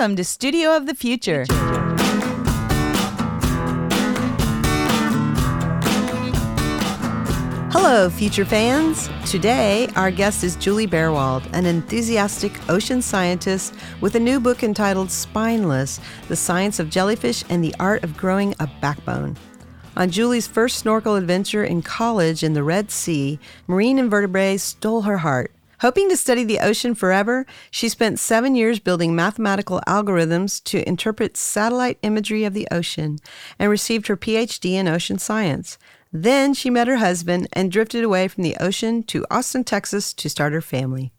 Welcome to Studio of the Future. Hello, future fans. Today, our guest is Juli Berwald, an enthusiastic ocean scientist with a new book entitled Spineless The Science of Jellyfish and the Art of Growing a Backbone. On Juli's first snorkel adventure in college in the Red Sea, marine invertebrates stole her heart. Hoping to study the ocean forever, she spent seven years building mathematical algorithms to interpret satellite imagery of the ocean and received her PhD in ocean science. Then she met her husband and drifted away from the ocean to Austin, Texas to start her family.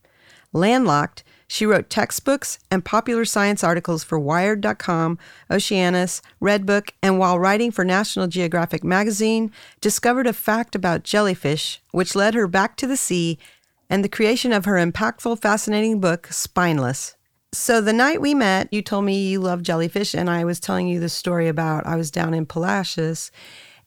Landlocked, she wrote textbooks and popular science articles for Wired.com, Oceanus, Redbook, and while writing for National Geographic magazine, discovered a fact about jellyfish, which led her back to the sea and the creation of her impactful, fascinating book, Spineless. So the night we met, you told me you love jellyfish, and I was telling you the story about I was down in Palacios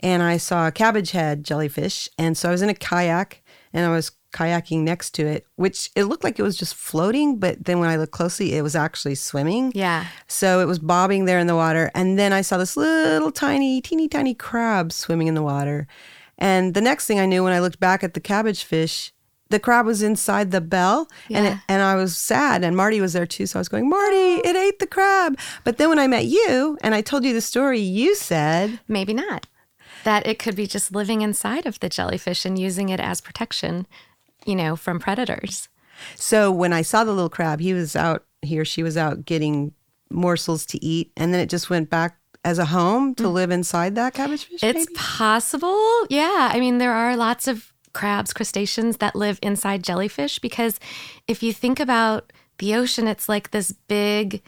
and I saw a cabbage head jellyfish. And so I was in a kayak and I was kayaking next to it, which it looked like it was just floating, but then when I looked closely, it was actually swimming. Yeah. So it was bobbing there in the water. And then I saw this little tiny, teeny tiny crab swimming in the water. And the next thing I knew, when I looked back at the cabbage fish, the crab was inside the bell Yeah. and it, and I was sad and Marty was there too so I was going Marty oh. it ate the crab but then when I met you and I told you the story you said Maybe not. That it could be just living inside of the jellyfish and using it as protection, you know, from predators. So when I saw the little crab, he was out, he or she was out getting morsels to eat, and then it just went back as a home to mm. live inside that cabbage fish. It's maybe? possible. Yeah. I mean, there are lots of crabs, crustaceans that live inside jellyfish because if you think about the ocean, it's like this big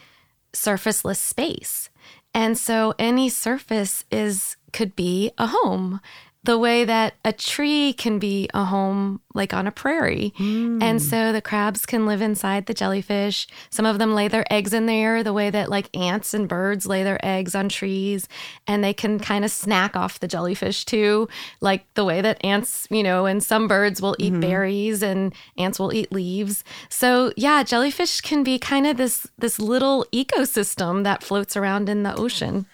surfaceless space. And so any surface is could be a home. The way that a tree can be a home, like on a prairie. Hmm. And so the crabs can live inside the jellyfish. Some of them lay their eggs in there, the way that like ants and birds lay their eggs on trees. And they can kind of snack off the jellyfish too, like the way that ants, you know, and some birds will eat mm-hmm. berries and ants will eat leaves. So yeah, jellyfish can be kind of this this little ecosystem that floats around in the ocean.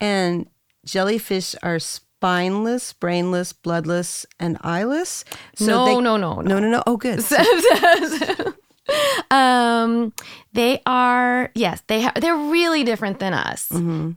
and jellyfish are spineless, brainless, bloodless, and eyeless. No, they- no, no, no. no, no, no. Oh, good. um they are yes they ha- they're really different than us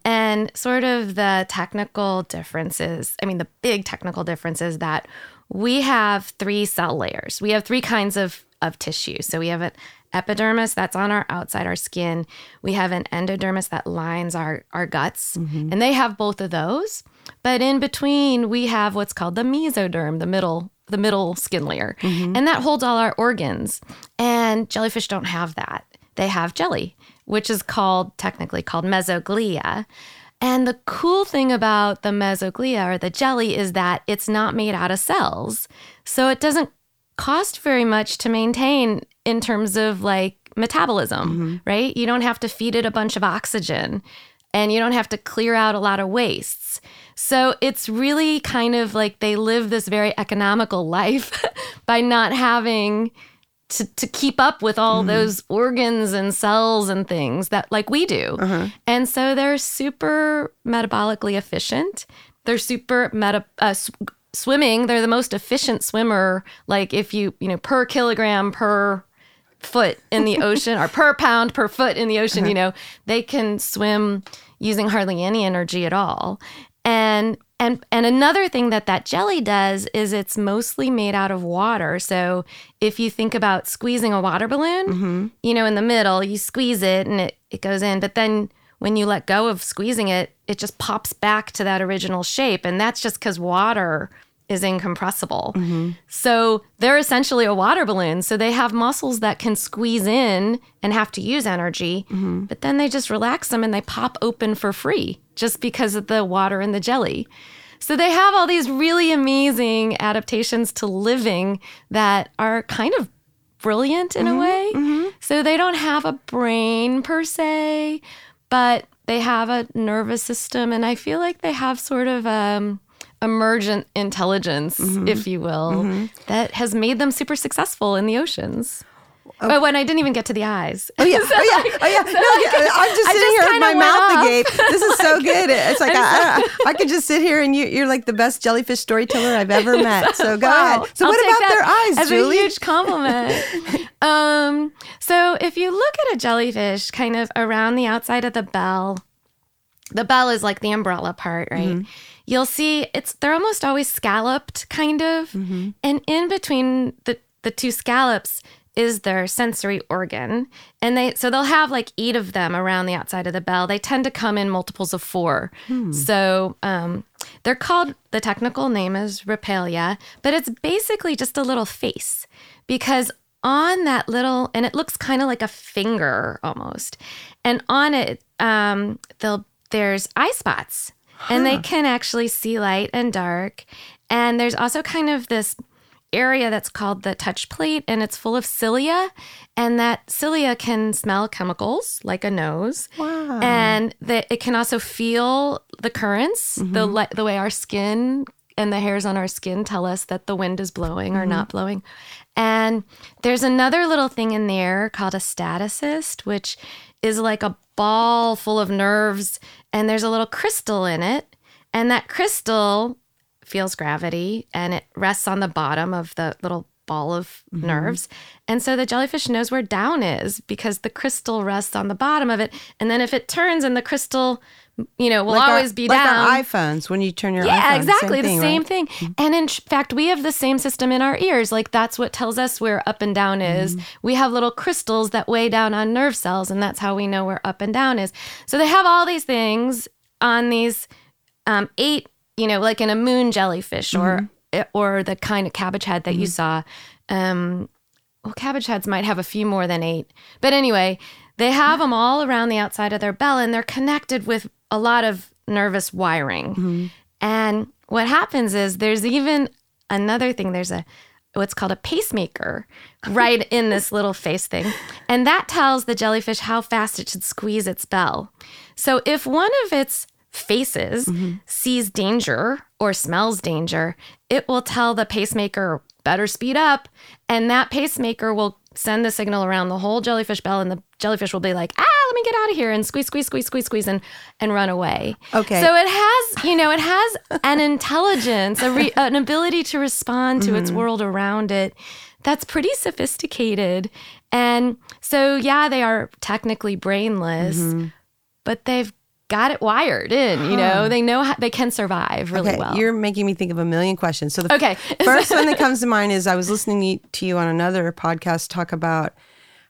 and sort of the technical differences i mean the big technical difference is that we have three cell layers we have three kinds of of tissue so we have an epidermis that's on our outside our skin we have an endodermis that lines our our guts and they have both of those but in between we have what's called the mesoderm the middle the middle skin layer. Mm-hmm. And that holds all our organs. And jellyfish don't have that. They have jelly which is called technically called mesoglea and the cool thing about the mesoglea or the jelly is that it's not made out of cells. So it doesn't cost very much to maintain in terms of like metabolism mm-hmm. right? You don't have to feed it a bunch of oxygen. And you don't have to clear out a lot of wastes. So it's really kind of like they live this very economical life by not having to, to keep up with all mm-hmm. those organs and cells and things that like we do. Uh-huh. And so they're super metabolically efficient. They're super meta uh, sw- swimming. They're the most efficient swimmer. Like if you, you know, per kilogram per foot in the ocean or per pound per foot in the ocean, uh-huh. you know, they can swim using hardly any energy at all. And and and another thing that that jelly does is it's mostly made out of water. So if you think about squeezing a water balloon, mm-hmm. you know, in the middle, you squeeze it and it, it goes in, but then when you let go of squeezing it, it just pops back to that original shape. And that's just because water is incompressible. Mm-hmm. So they're essentially a water balloon. So they have muscles that can squeeze in and have to use energy, mm-hmm. but then they just relax them and they pop open for free just because of the water and the jelly. So they have all these really amazing adaptations to living that are kind of brilliant in a mm-hmm. way. So they don't have a brain per se, but they have a nervous system and I feel like they have sort of um emergent intelligence, if you will, that has made them super successful in the oceans. But when I didn't even get to the eyes. Oh yeah, oh yeah, oh yeah. No, yeah, I'm just babe. This is so good. It's like I, I, I could just sit here and you, you're like the best jellyfish storyteller I've ever met. So go Wow. ahead. So I'll what about their eyes, as Juli? a huge compliment. um, so if you look at a jellyfish kind of around the outside of the bell, the bell is like the umbrella part, right? Mm-hmm. You'll see it's they're almost always scalloped, kind of, Mm-hmm. and in between the the two scallops is their sensory organ, and they so they'll have like eight of them around the outside of the bell. They tend to come in multiples of four, Hmm. so um, they're called. The technical name is Rhopalia, but it's basically just a little face because on that little and it looks kind of like a finger almost and on it um they'll there's eye spots and they can actually see light and dark. And there's also kind of this area that's called the touch plate and it's full of cilia. And that cilia can smell chemicals like a nose. Wow. and that it can also feel the currents the mm-hmm. li- the way our skin and the hairs on our skin tell us that the wind is blowing or mm-hmm. not blowing. And there's another little thing in there called a statocyst which is like a ball full of nerves and there's a little crystal in it. And that crystal feels gravity and it rests on the bottom of the little ball of nerves. And so the jellyfish knows where down is because the crystal rests on the bottom of it. And then if it turns and the crystal, you know, will Like our- always be like down. our iPhones when you turn your yeah, iPhone. exactly. Same the thing, same right? thing. And in fact, we have the same system in our ears. Like that's what tells us where up and down is. Mm-hmm. We have little crystals that weigh down on nerve cells, and that's how we know where up and down is. So they have all these things on these um, eight, you know, like in a moon jellyfish or Mm-hmm. Eh, or the kind of cabbage head that you mm-hmm. saw. Um, well, cabbage heads might have a few more than eight, but anyway, they have mm-hmm. them all around the outside of their bell, and they're connected with a lot of nervous wiring. Mm-hmm. And what happens is there's even another thing. There's a what's called a pacemaker right in this little face thing. And that tells the jellyfish how fast it should squeeze its bell. So if one of its faces mm-hmm. sees danger or smells danger, it will tell the pacemaker better speed up and that pacemaker will send the signal around the whole jellyfish bell and the jellyfish will be like, "Ah, let me get out of here." and squeeze squeeze squeeze squeeze squeeze and and run away. Okay. So it has, you know, it has an intelligence, a re- an ability to respond to its mm-hmm. world around it that's pretty sophisticated. And so, yeah, they are technically brainless, mm-hmm. but they've got it wired in, you know, they know how they can survive really Okay, well. you're making me think of a million questions. So the Okay. first one that comes to mind is I was listening to you on another podcast talk about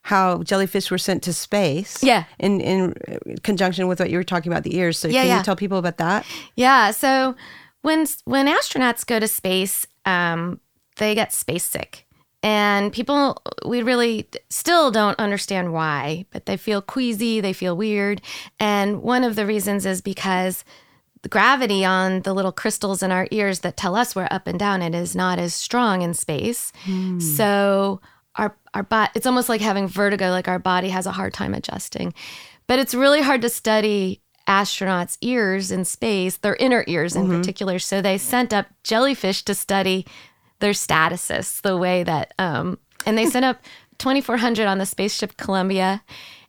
how jellyfish were sent to space. Yeah. In in conjunction with what you were talking about the ears. So Yeah, can yeah. you tell people about that? Yeah. So when when astronauts go to space, um, they get space sick, and people we really still don't understand why, but they feel queasy, they feel weird, and one of the reasons is because the gravity on the little crystals in our ears that tell us we're up and down it is not as strong in space. Hmm. So our our body it's almost like having vertigo like our body has a hard time adjusting. But it's really hard to study astronauts' ears in space, their inner ears in mm-hmm. particular. So they sent up jellyfish to study their statocysts, the way that um and they sent up 2400 on the spaceship Columbia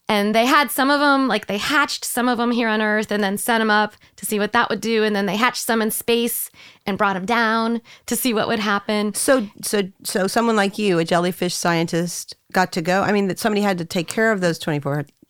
and they had some of them like they hatched some of them here on earth and then sent them up to see what that would do and then they hatched some in space and brought them down to see what would happen So so so someone like you, a jellyfish scientist, got to go. I mean, that somebody had to take care of those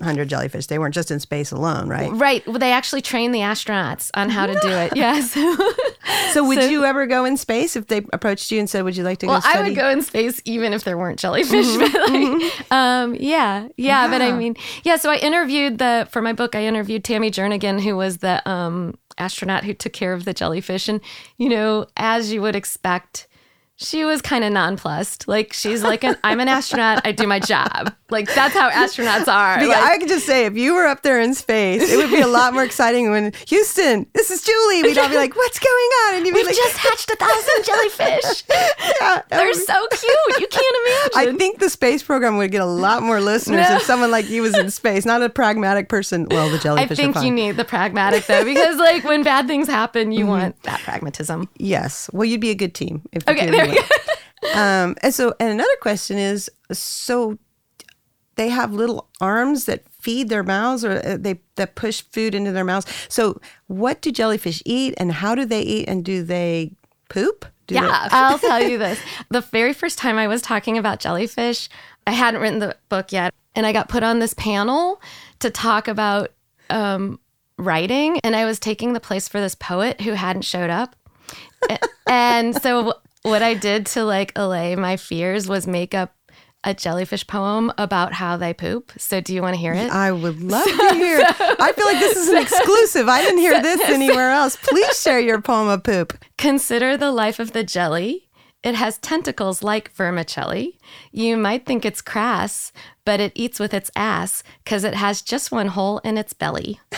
2400 jellyfish. They weren't just in space alone, right? right. Well, they actually trained the astronauts on how to do it. Yes. So would you ever go in space if they approached you and said, "Would you like to well go study?" i would go in space even if there weren't jellyfish but like, um, yeah. Yeah but i mean yeah so i interviewed the for my book i interviewed tammy jernigan who was the um, astronaut who took care of the jellyfish. And you know as you would expect she was kind of nonplussed. Like she's like, an, I'm an astronaut. I do my job. Like that's how astronauts are. Like, I could just say, if you were up there in space, it would be a lot more exciting when Houston, this is Juli. We'd all be like, "What's going on?" And you'd be We've like, just hatched a thousand jellyfish. yeah, They're be- so cute. You can't imagine. I think the space program would get a lot more listeners No. if someone like you was in space, not a pragmatic person. Well, the jellyfish. I think you need the pragmatic though, because like when bad things happen, you mm-hmm. want that pragmatism. Yes. Well, you'd be a good team. If Okay, two of there you we went. Um, and so, and another question is, so they have little arms that feed their mouths or uh, they that push food into their mouths. So, what do jellyfish eat, and how do they eat, and do they poop? Do yeah, I'll tell you this. The very first time I was talking about jellyfish, I hadn't written the book yet, and I got put on this panel to talk about um, writing, and I was taking the place for this poet who hadn't showed up. and so what I did to like allay my fears was make up a jellyfish poem about how they poop. So do you want to hear it? I would love to hear. so, I feel like this is an exclusive. I didn't hear this anywhere else. Please share your poem of poop. Consider the life of the jelly. It has tentacles like vermicelli. You might think it's crass, but it eats with its ass because it has just one hole in its belly.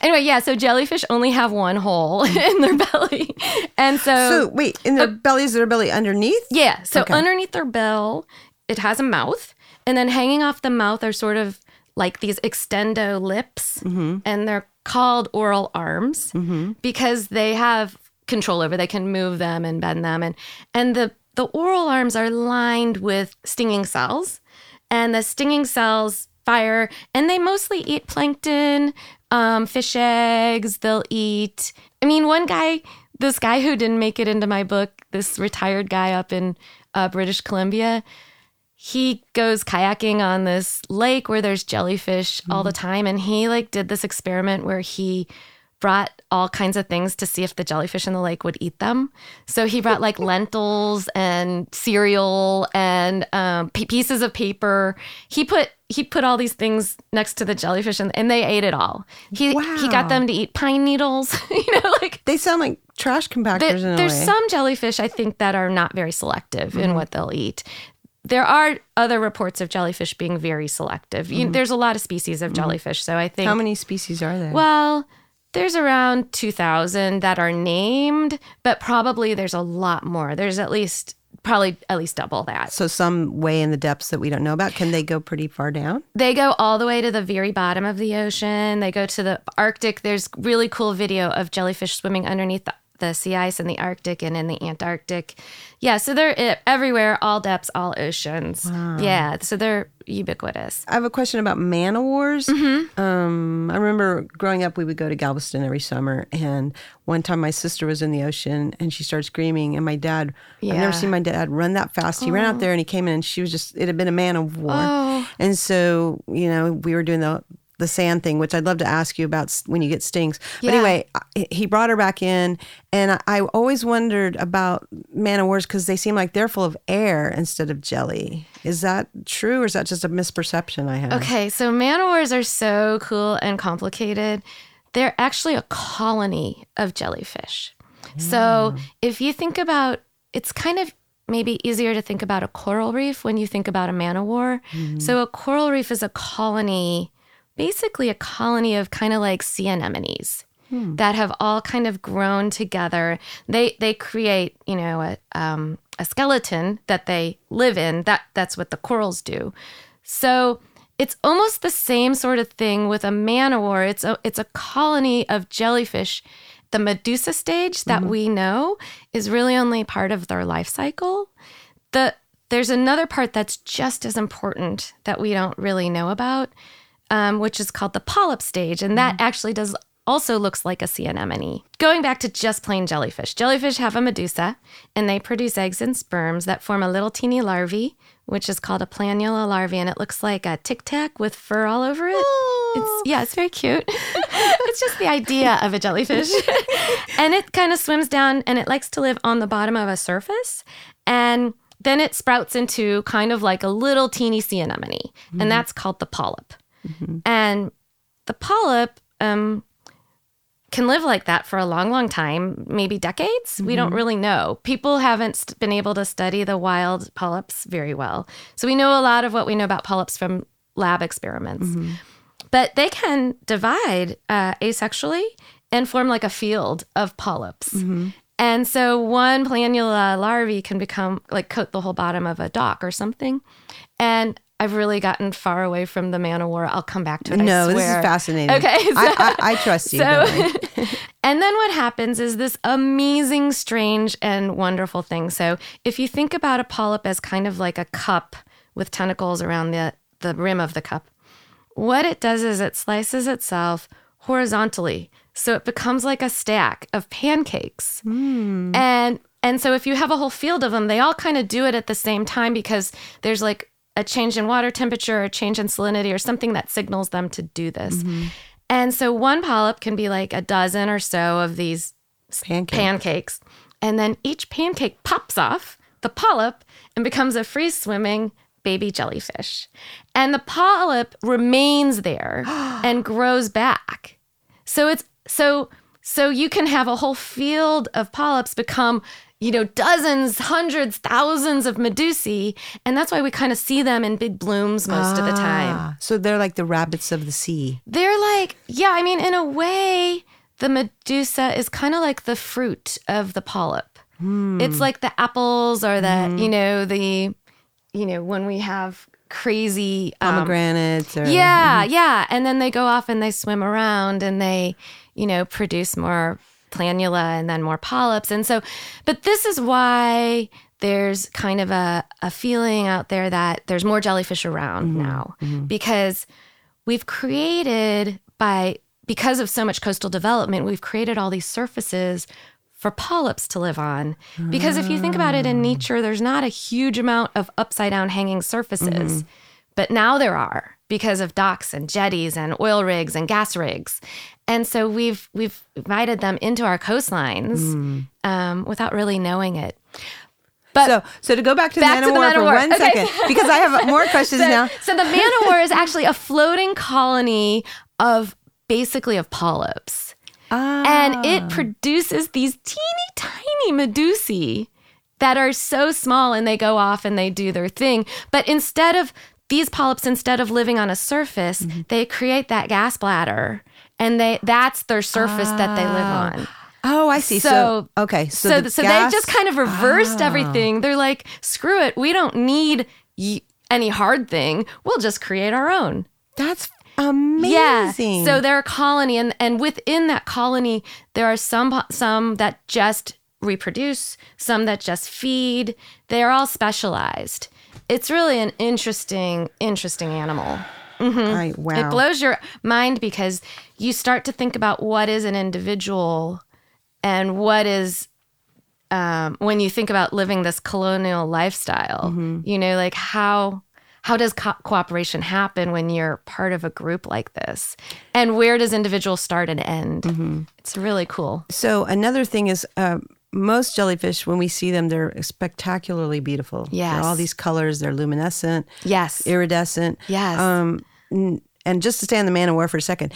Anyway, yeah, so jellyfish only have one hole in their belly. And so So wait, in their uh, belly is their belly underneath? Yeah. So okay. underneath their bill, it has a mouth. And then hanging off the mouth are sort of like these extendo lips. Mm-hmm. And they're called oral arms mm-hmm. because they have control over they can move them and bend them and and the the oral arms are lined with stinging cells and the stinging cells fire and they mostly eat plankton um, fish eggs. They'll eat. I mean, one guy, this guy who didn't make it into my book, this retired guy up in uh, British Columbia, he goes kayaking on this lake where there's jellyfish mm. all the mm-hmm. time, and he like did this experiment where he brought all kinds of things to see if the jellyfish in the lake would eat them. So he brought like lentils and cereal and um, p- pieces of paper. He put he put all these things next to the jellyfish and, and they ate it all. He wow. he got them to eat pine needles. you know, like they sound like trash compactors. The, there's way. some jellyfish I think that are not very selective mm-hmm. in what they'll eat. There are other reports of jellyfish being very selective. Mm-hmm. You, there's a lot of species of mm-hmm. jellyfish, so I think how many species are there? Well, there's around 2,000 that are named, but probably there's a lot more. There's at least probably at least double that. So some way in the depths that we don't know about. Can they go pretty far down? They go all the way to the very bottom of the ocean. They go to the Arctic. There's really cool video of jellyfish swimming underneath the the sea ice in the Arctic and in the Antarctic. Yeah, so they're everywhere, all depths, all oceans. Wow. Yeah, so they're ubiquitous. I have a question about man o' wars. Mm-hmm. Um, I remember growing up, we would go to Galveston every summer, and one time my sister was in the ocean and she started screaming, and my dad, yeah. I've never seen my dad run that fast. He oh. ran out oh. there and he came in, and she was just, it had been a man of war. Oh. And so, you know, we were doing the the sand thing, which I'd love to ask you about when you get stings. Yeah. But anyway, he brought her back in, and I always wondered about man o' wars because they seem like they're full of air instead of jelly. Is that true, or is that just a misperception I have? Okay, so man o' wars are so cool and complicated. They're actually a colony of jellyfish. Mm. So if you think about, it's kind of maybe easier to think about a coral reef when you think about a man o' war. Mm. So a coral reef is a colony basically a colony of kind of like sea anemones hmm. that have all kind of grown together. They they create you know a um, a skeleton that they live in. That that's what the corals do. So it's almost the same sort of thing with a man o' war. It's a it's a colony of jellyfish. The medusa stage that mm-hmm. we know is really only part of their life cycle. The there's another part that's just as important that we don't really know about, um, which is called the polyp stage. And that mm. actually does also looks like a sea anemone. Going back to just plain jellyfish, jellyfish have a medusa and they produce eggs and sperms that form a little teeny larvae, which is called a planula larvae, and it looks like a tic tac with fur all over it. It's yeah, it's very cute. it's just the idea of a jellyfish. and it kind of swims down and it likes to live on the bottom of a surface. And then it sprouts into kind of like a little teeny sea anemone, mm-hmm. and that's called the polyp. Mm-hmm. And the polyp um, can live like that for a long, long time, maybe decades. Mm-hmm. We don't mm-hmm. really know. People haven't been able to study the wild polyps very well. So we know a lot of what we know about polyps from lab experiments. Mm-hmm. But they can divide uh, asexually and form like a field of polyps. Mm-hmm. And so one planula larvae can become like coat the whole bottom of a dock or something. And I've really gotten far away from the man o' war. I'll come back to it. No, this is fascinating. Okay, so, I, I, I, trust you. So, and then what happens is this amazing, strange, and wonderful thing. So if you think about a polyp as kind of like a cup with tentacles around the, the rim of the cup, what it does is it slices itself horizontally. So it becomes like a stack of pancakes. Hmm. And and so if you have a whole field of them, they all kind of do it at the same time because there's like a change in water temperature, a change in salinity, or something that signals them to do this. And so one polyp can be like a dozen or so of these Pancake. pancakes. And then each pancake pops off the polyp and becomes a free swimming baby jellyfish. And the polyp remains there and grows back. So it's so so you can have a whole field of polyps become you know dozens hundreds thousands of medusae and that's why we kind of see them in big blooms most of the time Ah, so they're like the rabbits of the sea. they're like, yeah, I mean, in a way, the Medusa is kind of like the fruit of the polyp. It's like the apples or the, you know, the, you know, when we have crazy. Um, Pomegranates or yeah, yeah. And then they go off and they swim around and they, you know, produce more planula and then more polyps. And so, but this is why there's kind of a, a feeling out there that there's more jellyfish around mm-hmm. now mm-hmm. because we've created by, because of so much coastal development, we've created all these surfaces for polyps to live on. Because if you think about it in ah. nature, there's not a huge amount of upside down hanging surfaces. Mm-hmm. But now there are because of docks and jetties and oil rigs and gas rigs. And so we've we've invited them into our coastlines um, without really knowing it. But So, so to go back to Back the man of war for one Okay. second, because I have more questions so, now. so the man o' war is actually a floating colony of basically of polyps. Ah, And it produces these teeny tiny medusae that are so small and they go off and they do their thing. But instead of these polyps, instead of living on a surface, Mm-hmm. they create that gas bladder and they that's their surface that they live on. oh, I see. So, So- okay, so So, the so, gas- they just kind of reversed Ah. everything. They're like, screw it. We don't need y- any hard thing. We'll just create our own. That's amazing. Yeah. So they're a colony, and and within that colony, there are some some that just reproduce, some that just feed. They're all specialized. It's really an interesting, interesting animal. I, wow. It blows your mind because you start to think about what is an individual and what is um, when you think about living this colonial lifestyle. You know, like how how does co- cooperation happen when you're part of a group like this, and where does individual start and end? It's really cool. So another thing is, uh, most jellyfish, when we see them, they're spectacularly beautiful. Yes. They're all these colors. They're luminescent, Yes. iridescent. Yes. Um, and just to stay on the man of war for a second,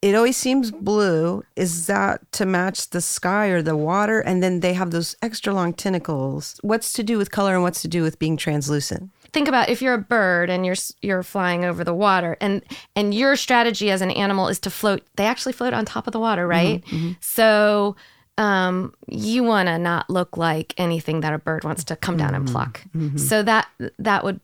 it always seems blue. Is that to match the sky or the water? And then they have those extra long tentacles. What's to do with color and what's to do with being translucent? think about if you're a bird and you're you're flying over the water and and your strategy as an animal is to float they actually float on top of the water right so um you want to not look like anything that a bird wants to come down and mm-hmm. pluck mm-hmm. so that that would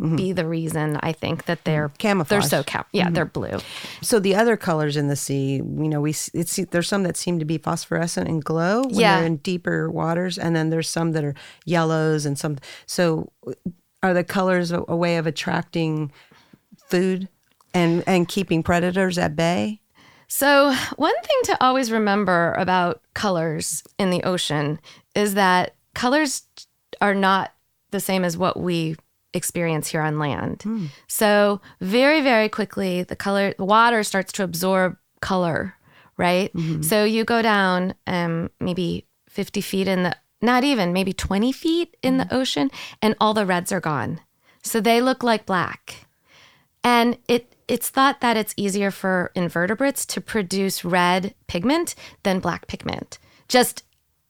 mm-hmm. be the reason i think that they're Camouflage. they're so cap yeah they're blue So the other colors in the sea, you know, we it's there's some that seem to be phosphorescent and glow when Yeah. they're in deeper waters, and then there's some that are yellows and some. So uh, are the colors a, a way of attracting food and and keeping predators at bay? So, one thing to always remember about colors in the ocean is that colors are not the same as what we experience here on land. Hmm. So, very, very quickly, the color, the water starts to absorb color, right? Mm-hmm. So, you go down um, maybe 50 feet in the, not even, maybe 20 feet in the mm-hmm. ocean, and all the reds are gone. So, they look like black. And it it's thought that it's easier for invertebrates to produce red pigment than black pigment. Just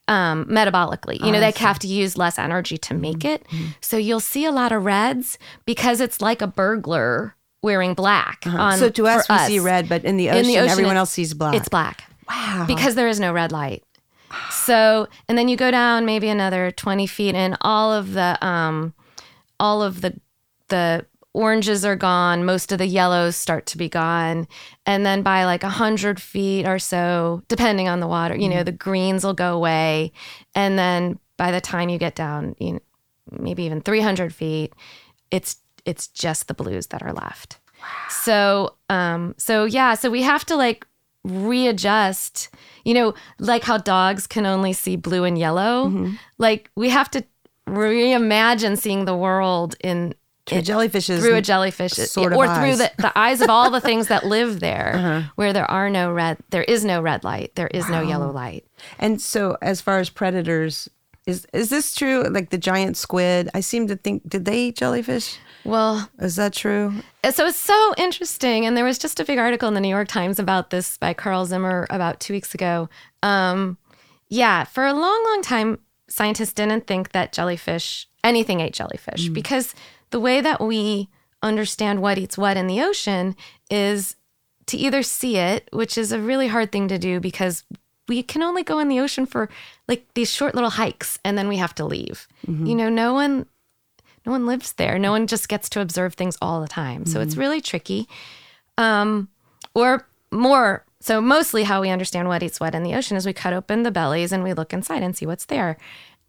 um, metabolically, you know, they have to use less energy to make it. So you'll see a lot of reds because it's like a burglar wearing black. On, so to us, we see red, but in the ocean, In the ocean, everyone it- else sees black. It's black wow. because there is no red light. So, and then you go down maybe another 20 feet and all of the, um, all of the, the oranges are gone, most of the yellows start to be gone. And then by like 100 feet or so, depending on the water, you know, the greens will go away. And then by the time you get down, you know, maybe even 300 feet, it's it's just the blues that are left. So, um, so yeah, so we have to like readjust. You know, like how dogs can only see blue and yellow. Like we have to reimagine seeing the world in The jellyfishes. through a jellyfish sort of or through the, the eyes of all the things that live there uh-huh. where there are no red there is no red light there is no yellow light And so, as far as predators, is is this true? Like the giant squid, I seem to think did they eat jellyfish? well Is that true? Uh, so it's so interesting and there was just a big article in the new york times about this by carl zimmer about two weeks ago um, yeah for a long long time scientists didn't think that jellyfish anything ate jellyfish mm. because the way that we understand what eats what in the ocean is to either see it which is a really hard thing to do because we can only go in the ocean for like these short little hikes and then we have to leave you know no one no one lives there. No one just gets to observe things all the time. So it's really tricky. Um, or more, so mostly how we understand what eats what in the ocean is we cut open the bellies and we look inside and see what's there.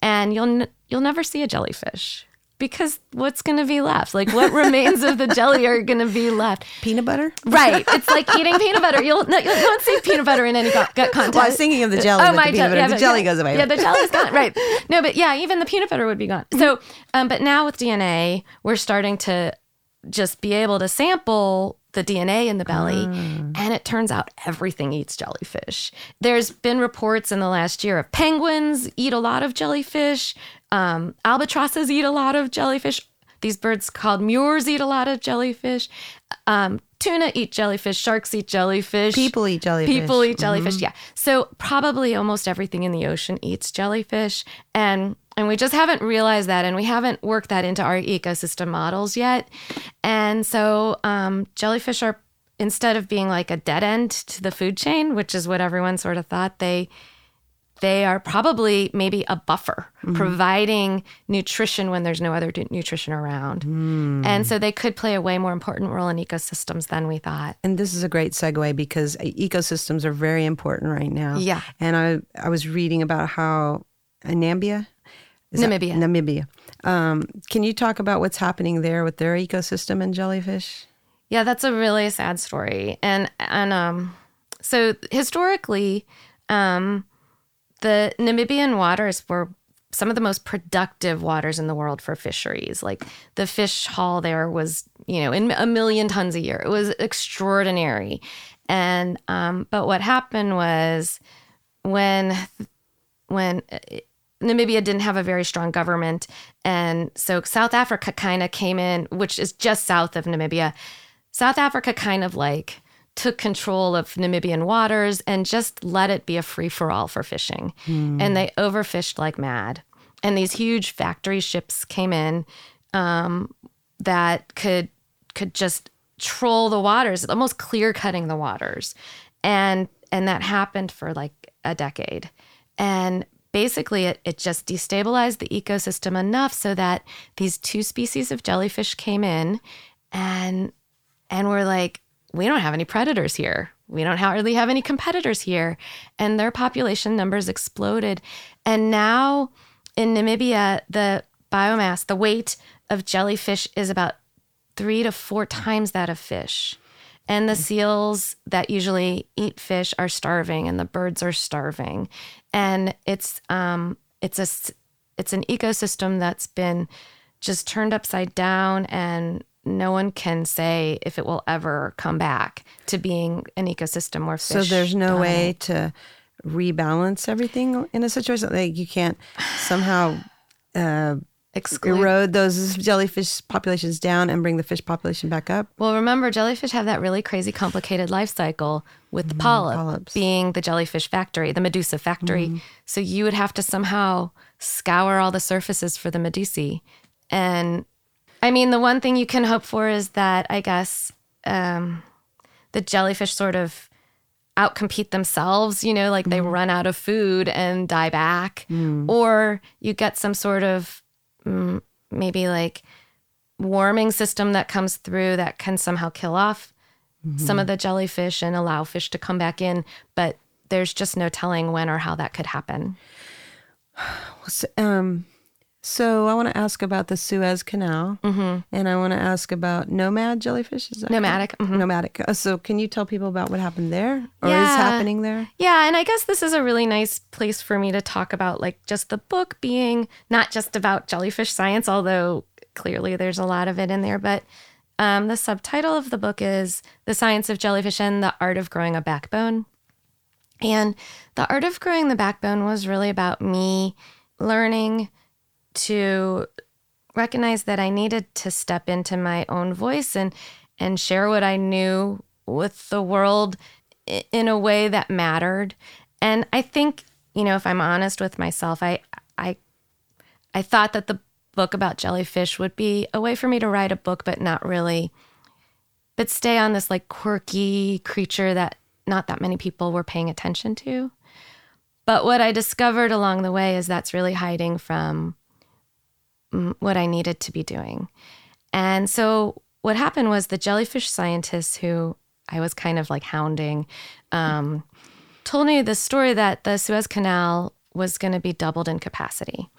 And you'll n- you'll never see a jellyfish because what's going to be left? Like what remains of the jelly are going to be left? Peanut butter? Right. It's like eating peanut butter. You'll no, you won't see peanut butter in any gut gut content. Well, I was thinking of the jelly. Oh my the peanut jelly! Yeah, the jelly goes away. Yeah, the jelly's gone. Right. No, but yeah, even the peanut butter would be gone. So, um, but now with DNA, we're starting to just be able to sample the DNA in the belly, and it turns out everything eats jellyfish. There's been reports in the last year of penguins eat a lot of jellyfish, um, albatrosses eat a lot of jellyfish. These birds called murres eat a lot of jellyfish. Um, tuna eat jellyfish. Sharks eat jellyfish. People eat jellyfish. People eat jellyfish. Yeah. So probably almost everything in the ocean eats jellyfish, and and we just haven't realized that, and we haven't worked that into our ecosystem models yet. And so um, jellyfish are instead of being like a dead end to the food chain, which is what everyone sort of thought they they are probably maybe a buffer providing nutrition when there's no other d- nutrition around and so they could play a way more important role in ecosystems than we thought And this is a great segue because ecosystems are very important right now. Yeah. And I I was reading about how in Namibia, Is Namibia. Namibia. Um, can you talk about what's happening there with their ecosystem and jellyfish? Yeah, that's a really sad story. And and um so historically, um the Namibian waters were some of the most productive waters in the world for fisheries. Like the fish haul there was, you know, in a million tons a year. It was extraordinary. And um but what happened was when when Namibia didn't have a very strong government. And so South Africa kind of came in, which is just south of Namibia. South Africa kind of like took control of Namibian waters and just let it be a free for all for fishing. And they overfished like mad. And these huge factory ships came in um, that could could just troll the waters, almost clear cutting the waters. And and that happened for like a decade. And basically it, it just destabilized the ecosystem enough so that these two species of jellyfish came in and and we're like, we don't have any predators here. We don't hardly have any competitors here. And their population numbers exploded. And now in Namibia, the biomass, the weight of jellyfish is about three to four times that of fish. And the seals that usually eat fish are starving, and the birds are starving. And it's um, it's a it's an ecosystem that's been just turned upside down, and no one can say if it will ever come back to being an ecosystem where So there's no dominate. way to rebalance everything in a situation like you can't somehow uh, exclude erode those jellyfish populations down and bring the fish population back up. Well, remember, jellyfish have that really crazy, complicated life cycle with the polyp polyps. being the jellyfish factory, the medusa factory. So you would have to somehow scour all the surfaces for the medusae. And I mean, the one thing you can hope for is that I guess um, the jellyfish sort of outcompete themselves, you know, like they run out of food and die back. Or you get some sort of mm, maybe like warming system that comes through that can somehow kill off some of the jellyfish and allow fish to come back in, but there's just no telling when or how that could happen. Um, so I want to ask about the Suez Canal, and I want to ask about nomad jellyfish. Is that Nomadic, mhm. Nomadic. Uh, So can you tell people about what happened there, or is happening there? Yeah, and I guess this is a really nice place for me to talk about like just the book being not just about jellyfish science, although clearly there's a lot of it in there, but um, the subtitle of the book is The Science of Jellyfish and the Art of Growing a Backbone. And the art of growing the backbone was really about me learning to recognize that I needed to step into my own voice and and share what I knew with the world in a way that mattered. And I think, you know, if I'm honest with myself, I I I thought that the book about jellyfish would be a way for me to write a book but not really but stay on this like quirky creature that not that many people were paying attention to. But what I discovered along the way is that's really hiding from what I needed to be doing. And so what happened was the jellyfish scientists who I was kind of like hounding um, told me the story that the Suez Canal was going to be doubled in capacity,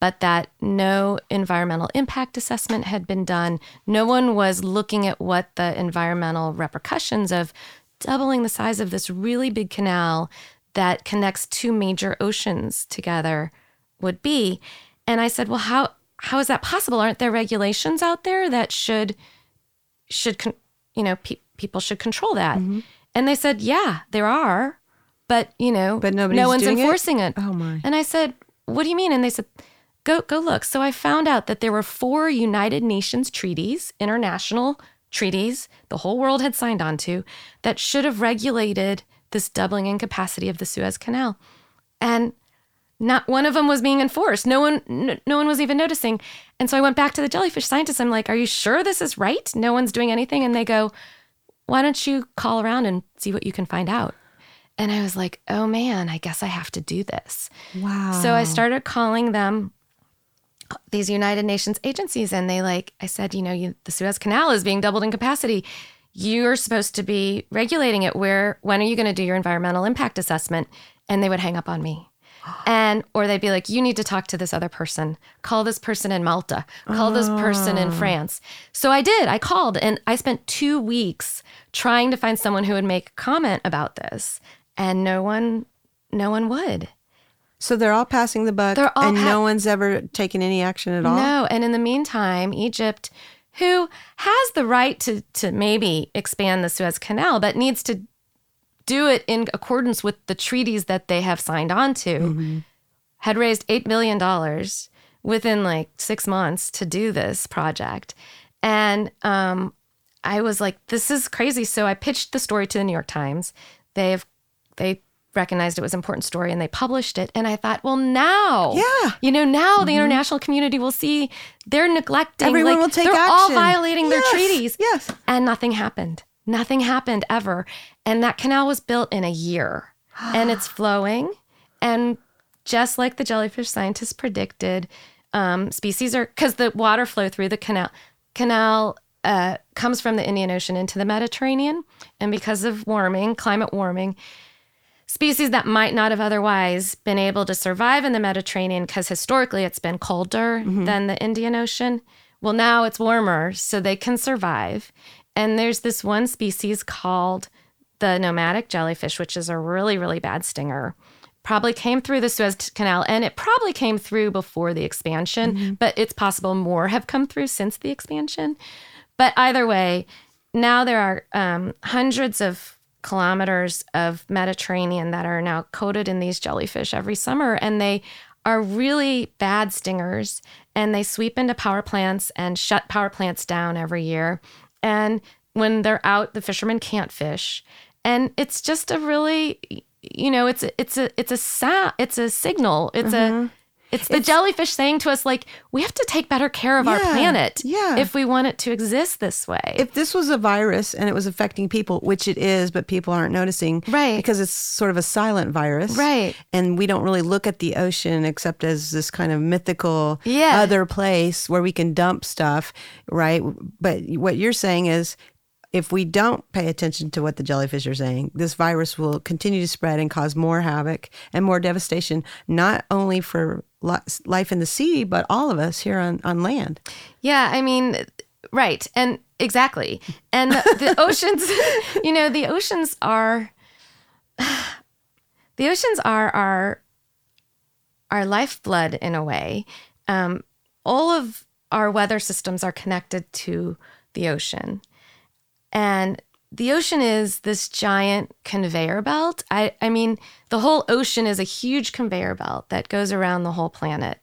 but that no environmental impact assessment had been done. No one was looking at what the environmental repercussions of doubling the size of this really big canal that connects two major oceans together would be. And I said, "Well, how how is that possible? Aren't there regulations out there that should should con- you know pe- people should control that?" Mm-hmm. And they said, "Yeah, there are, but you know, But nobody's no one's doing it? enforcing it." Oh my! And I said, "What do you mean?" And they said, "Go go look." So I found out that there were four United Nations treaties, international treaties, the whole world had signed on to that should have regulated this doubling in capacity of the Suez Canal. And not one of them was being enforced. No one no, no one was even noticing. And so I went back to the jellyfish scientists. I'm like, "Are you sure this is right? No one's doing anything?" And they go, "Why don't you call around and see what you can find out?" And I was like, "Oh man, I guess I have to do this." Wow. So I started calling them uh, these United Nations agencies, and they like I said, you know, you, the Suez Canal is being doubled in capacity. You're supposed to be regulating it. Where when are you going to do your environmental impact assessment? And they would hang up on me. And or they'd be like, you need to talk to this other person. Call this person in Malta. Call this person in oh. France. So I did. I called and I spent two weeks trying to find someone who would make a comment about this. And no one no one would. So they're all passing the buck, They're all and pa- no one's ever taken any action at all. No, and in the meantime, Egypt, who has the right to to maybe expand the Suez Canal, but needs to do it in accordance with the treaties that they have signed on to, had raised eight million dollars within like six months to do this project, and um, I was like, "This is crazy." So I pitched the story to the New York Times. They've they recognized it was an important story and they published it. And I thought, well, now, Yeah. you know, now the international community will see they're neglecting. Everyone like, will take they're all action. violating their treaties. yes. And nothing happened. Nothing happened ever. And that canal was built in a year and it's flowing. And just like the jellyfish scientists predicted, um, species are because the water flow through the canal canal uh, comes from the Indian Ocean into the Mediterranean, and because of warming, climate warming, species that might not have otherwise been able to survive in the Mediterranean because historically it's been colder than the Indian Ocean. Well, now it's warmer, so they can survive. And there's this one species called the nomadic jellyfish, which is a really, really bad stinger. Probably came through the Suez Canal and it probably came through before the expansion, but it's possible more have come through since the expansion. But either way, now there are um, hundreds of kilometers of Mediterranean that are now coated in these jellyfish every summer, and they are really bad stingers. And they sweep into power plants and shut power plants down every year. And when they're out, the fishermen can't fish. And it's just a really, you know, it's a, it's a it's a sound, it's a signal. It's a mm-hmm. It's the jellyfish saying to us, like, we have to take better care of our planet yeah. if we want it to exist this way. if this was a virus and it was affecting people, which it is, but people aren't noticing, Right. Because it's sort of a silent virus, Right. And we don't really look at the ocean except as this kind of mythical Yeah. other place where we can dump stuff, right? But what you're saying is. If we don't pay attention to what the jellyfish are saying, this virus will continue to spread and cause more havoc and more devastation, not only for life in the sea, but all of us here on, on land. Yeah, I mean, right. And exactly. And the, the oceans, you know, the oceans are the oceans are our our lifeblood in a way. Um, all of our weather systems are connected to the ocean. And the ocean is this giant conveyor belt. I, I mean, the whole ocean is a huge conveyor belt that goes around the whole planet.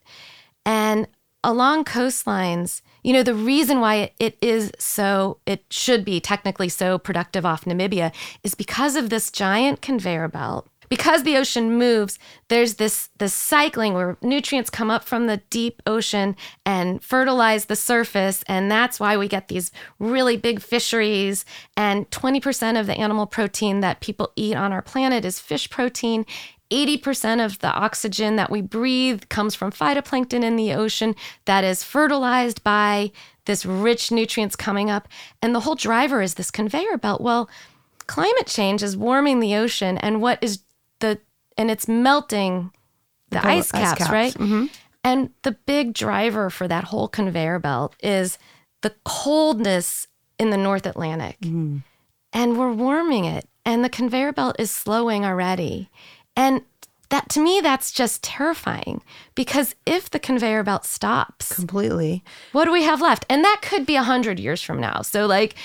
And along coastlines, you know, the reason why it, it is so, it should be technically so productive off Namibia is because of this giant conveyor belt. Because the ocean moves, there's this this cycling where nutrients come up from the deep ocean and fertilize the surface, and that's why we get these really big fisheries. And 20% of the animal protein that people eat on our planet is fish protein. 80% of the oxygen that we breathe comes from phytoplankton in the ocean that is fertilized by this rich nutrients coming up. And the whole driver is this conveyor belt. Well, climate change is warming the ocean, and what is and it's melting the polar ice ice caps, caps. right? Mm-hmm. And the big driver for that whole conveyor belt is the coldness in the North Atlantic mm. and we're warming it and the conveyor belt is slowing already and that to me that's just terrifying because if the conveyor belt stops Completely. what do we have left and that could be 100 years from now so like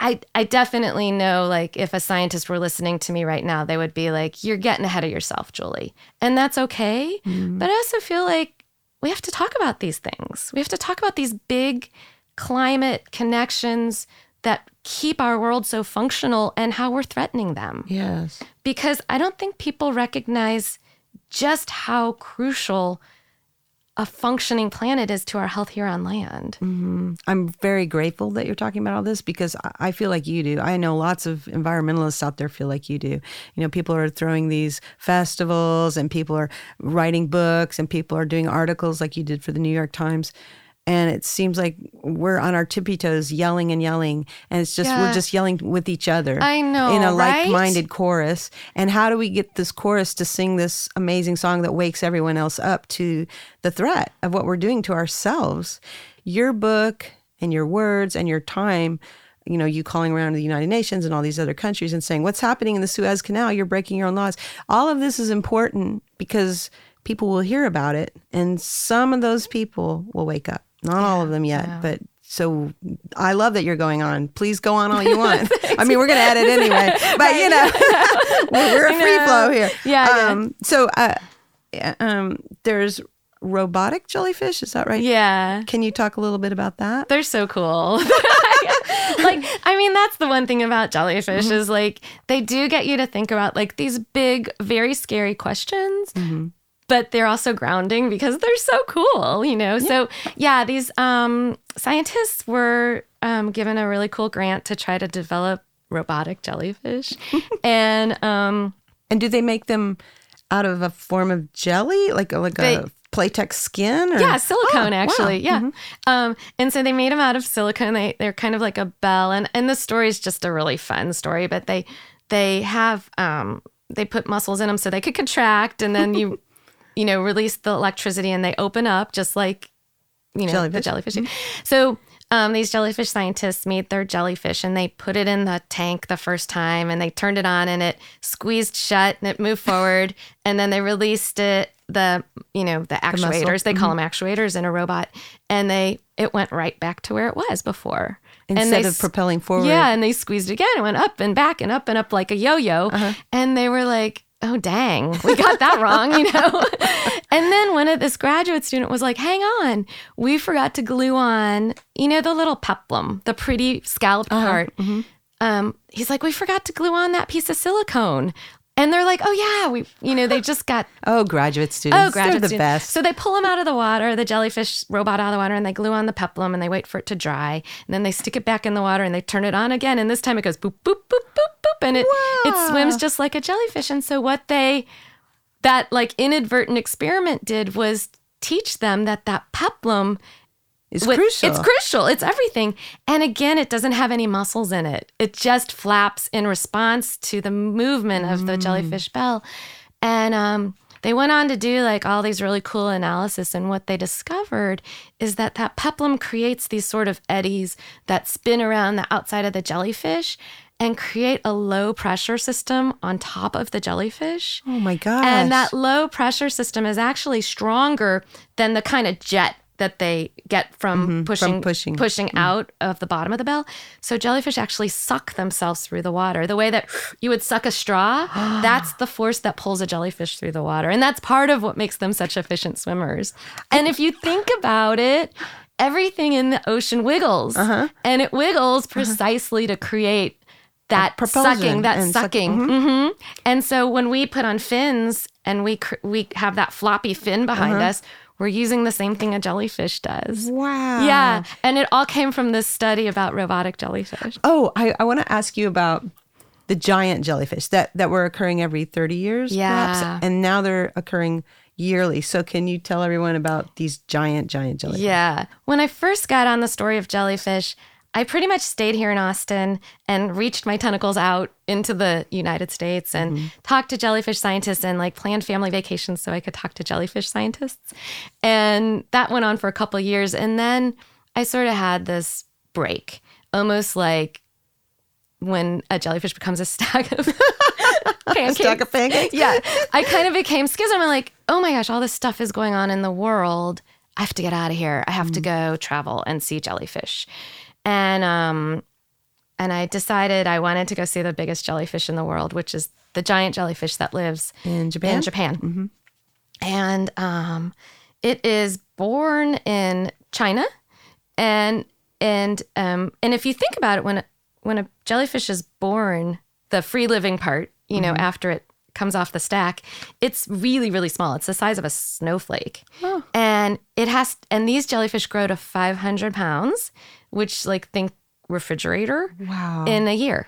I- I, definitely know like if a scientist were listening to me right now they would be like you're getting ahead of yourself Juli. And that's okay. Mm-hmm. But i also feel like we have to talk about these things. We have to talk about these big climate connections that keep our world so functional and how we're threatening them. Yes. because I don't think people recognize just how crucial a functioning planet is to our health here on land. Mm-hmm. I'm very grateful that you're talking about all this because I- I feel like you do. I know lots of environmentalists out there feel like you do. You know, people are throwing these festivals and people are writing books and people are doing articles like you did for the New York Times. And it seems like we're on our tippy toes yelling and yelling. And it's just, Yeah. we're just yelling with each other. I know, In a right? like minded chorus. And how do we get this chorus to sing this amazing song that wakes everyone else up to the threat of what we're doing to ourselves? Your book and your words and your time, you know, you calling around to the United Nations and all these other countries and saying, What's happening in the Suez Canal? You're breaking your own laws. All of this is important because people will hear about it and some of those people will wake up. Not all of them yet, but so I love that you're going on. Please go on all you want. I mean, we're going to edit anyway, but you know, we're, a free flow here. Yeah. Um, so uh, um, there's robotic jellyfish. Is that right? Yeah. Can you talk a little bit about that? They're so cool. like, I mean, that's the one thing about jellyfish is like they do get you to think about like these big, very scary questions. But they're also grounding because they're so cool, you know. So yeah, these um, scientists were um, given a really cool grant to try to develop robotic jellyfish, and um, And do they make them out of a form of jelly, like a, like They- a Playtex skin? Or? Yeah, silicone Oh, wow. actually. Yeah. Um, and so they made them out of silicone. They they're kind of like a bell, and and the story is just a really fun story. But they they have um they put muscles in them so they could contract, and then you you know release the electricity, and they open up just like you know the Jellyfish. jellyfish. So um, these jellyfish scientists made their jellyfish and they put it in the tank the first time and they turned it on and it squeezed shut and it moved forward. And then they released it the you know the actuators. They call them actuators in a robot. And they it went right back to where it was before. And Instead they of propelling forward. yeah and they squeezed it again. And went up and back and up and up like a yo-yo. Uh-huh. and they were like oh dang we got that wrong you know? And then one of this graduate student was like hang on we forgot to glue on you know the little peplum the pretty scalloped Uh-huh. part? um, he's like we forgot to glue on that piece of silicone And they're like, oh yeah, we, you know, they just got Oh, graduate students. Oh, graduate They're the students. best. So they pull them out of the water, the jellyfish robot out of the water, and they glue on the peplum and they wait for it to dry. And then they stick it back in the water and they turn it on again. And this time it goes boop, boop, boop, boop, boop. And it, it swims just like a jellyfish. And so what they, that like inadvertent experiment did was teach them that that peplum it's with- crucial. It's crucial. It's everything. And again, it doesn't have any muscles in it. It just flaps in response to the movement of the jellyfish bell. And um, they went on to do like all these really cool analysis. And what they discovered is that that peplum creates these sort of eddies that spin around the outside of the jellyfish and create a low pressure system on top of the jellyfish. oh my gosh. And that low pressure system is actually stronger than the kind of jet that they get from pushing Mm-hmm. pushing. out of the bottom of the bell. So jellyfish actually suck themselves through the water. The way that you would suck a straw, that's the force that pulls a jellyfish through the water. And that's part of what makes them such efficient swimmers. And if you think about it, everything in the ocean wiggles. Uh-huh. And it wiggles precisely to create that sucking, that and suck- sucking. hmm And so when we put on fins and we cr- we have that floppy fin behind Uh-huh. us, we're using the same thing a jellyfish does. wow. Yeah, and it all came from this study about robotic jellyfish. Oh, I, I want to ask you about the giant jellyfish that, that were occurring every 30 years, Yeah. perhaps, and now they're occurring yearly. So, can you tell everyone about these giant, giant jellyfish? Yeah. When I first got on the story of jellyfish, I pretty much stayed here in Austin and reached my tentacles out into the United States and mm-hmm. talked to jellyfish scientists and like planned family vacations so I could talk to jellyfish scientists. And that went on for a couple years. And then I sort of had this break, almost like when a jellyfish becomes a stack of pancakes. Stack of pancakes? Yeah. I kind of became schism. I'm like, oh my gosh, all this stuff is going on in the world. I have to get out of here. I have to mm. go travel and see jellyfish. And um and I decided I wanted to go see the biggest jellyfish in the world, which is the giant jellyfish that lives In Japan? in Japan. And um, it is born in China, and and um, and if you think about it, when a, when a jellyfish is born, the free living part, you know, after it comes off the stack, it's really really small. It's the size of a snowflake, and it has. And these jellyfish grow to 500 pounds, which like think refrigerator Wow. in a year.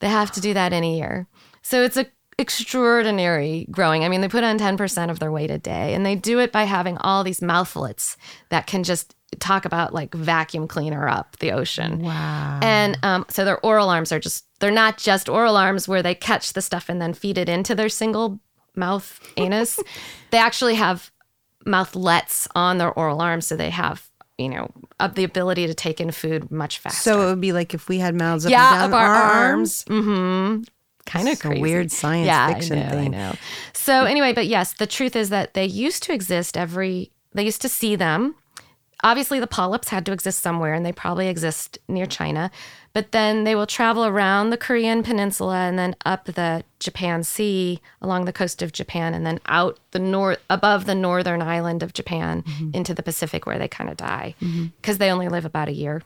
They have to do that in a year. So it's a extraordinary growing. I mean, they put on 10% of their weight a day and they do it by having all these mouthfulets that can just talk about like vacuum cleaner up the ocean. wow. And um, so their oral arms are just, they're not just oral arms where they catch the stuff and then feed it into their single mouth anus. they actually have mouthlets on their oral arms. So they have, you know, of the ability to take in food much faster. So, it would be like if we had mouths up yeah, and of down our arms. arms. Mm-hmm. Kind of crazy. weird science yeah, fiction I know, thing. I know. So anyway, but yes, the truth is that they used to exist every. They used to see them. Obviously, the polyps had to exist somewhere, and they probably exist near China. But then they will travel around the Korean peninsula and then up the Japan Sea along the coast of Japan, and then out the north above the northern island of Japan Mm-hmm. into the Pacific, where they kind of die because they only live about a year.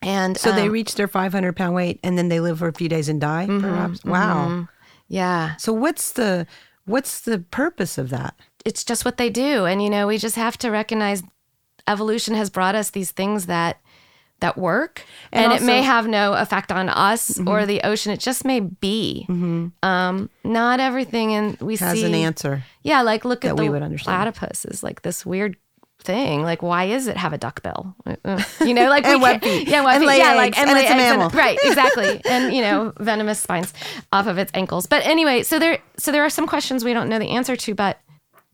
And So, they um, reach their 500 pound weight and then they live for a few days and die, Mm-hmm, perhaps. Wow. yeah, So, what's the what's the purpose of that? it's just what they do and you know we just have to recognize evolution has brought us these things that that work And and, also- it may have no effect on us or the ocean it just may be um not everything and we Has see an answer. yeah like look at we the would understand. platypus is like this weird thing like why is it have a duck bill Uh, you know like And we web feet. yeah web And feet. yeah eggs. like And lay it's a mammal. right exactly and you know venomous spines off of its ankles but anyway so there so there are some questions we don't know the answer to but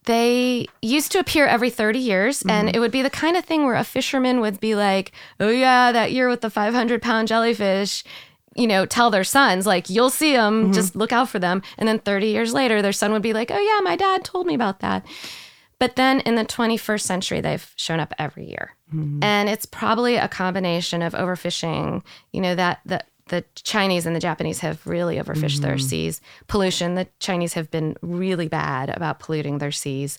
they used to appear every 30 years and mm-hmm. it would be the kind of thing where a fisherman would be like oh yeah that year with the 500 pound jellyfish you know tell their sons like you'll see them mm-hmm. just look out for them. And then 30 years later their son would be like oh yeah my dad told me about that. But then in the 21st century, they've shown up every year. Mm-hmm. And it's probably a combination of overfishing, you know, that the, the Chinese and the Japanese have really overfished their seas. Pollution, the Chinese have been really bad about polluting their seas.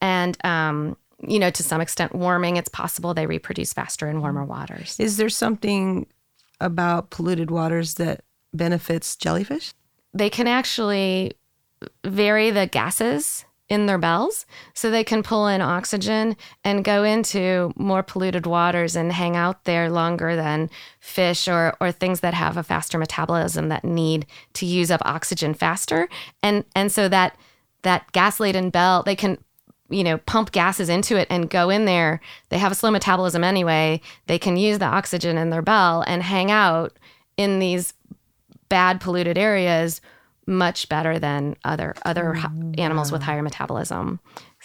And, um, you know, to some extent, warming, it's possible they reproduce faster in warmer waters. Is there something about polluted waters that benefits jellyfish? they can actually vary the gases in their bells so they can pull in oxygen and go into more polluted waters and hang out there longer than fish or or things that have a faster metabolism that need to use up oxygen faster. And and so that that gas laden bell they can you know pump gases into it and go in there. They have a slow metabolism anyway. They can use the oxygen in their bell and hang out in these bad polluted areas much better than other other mm, animals with higher metabolism.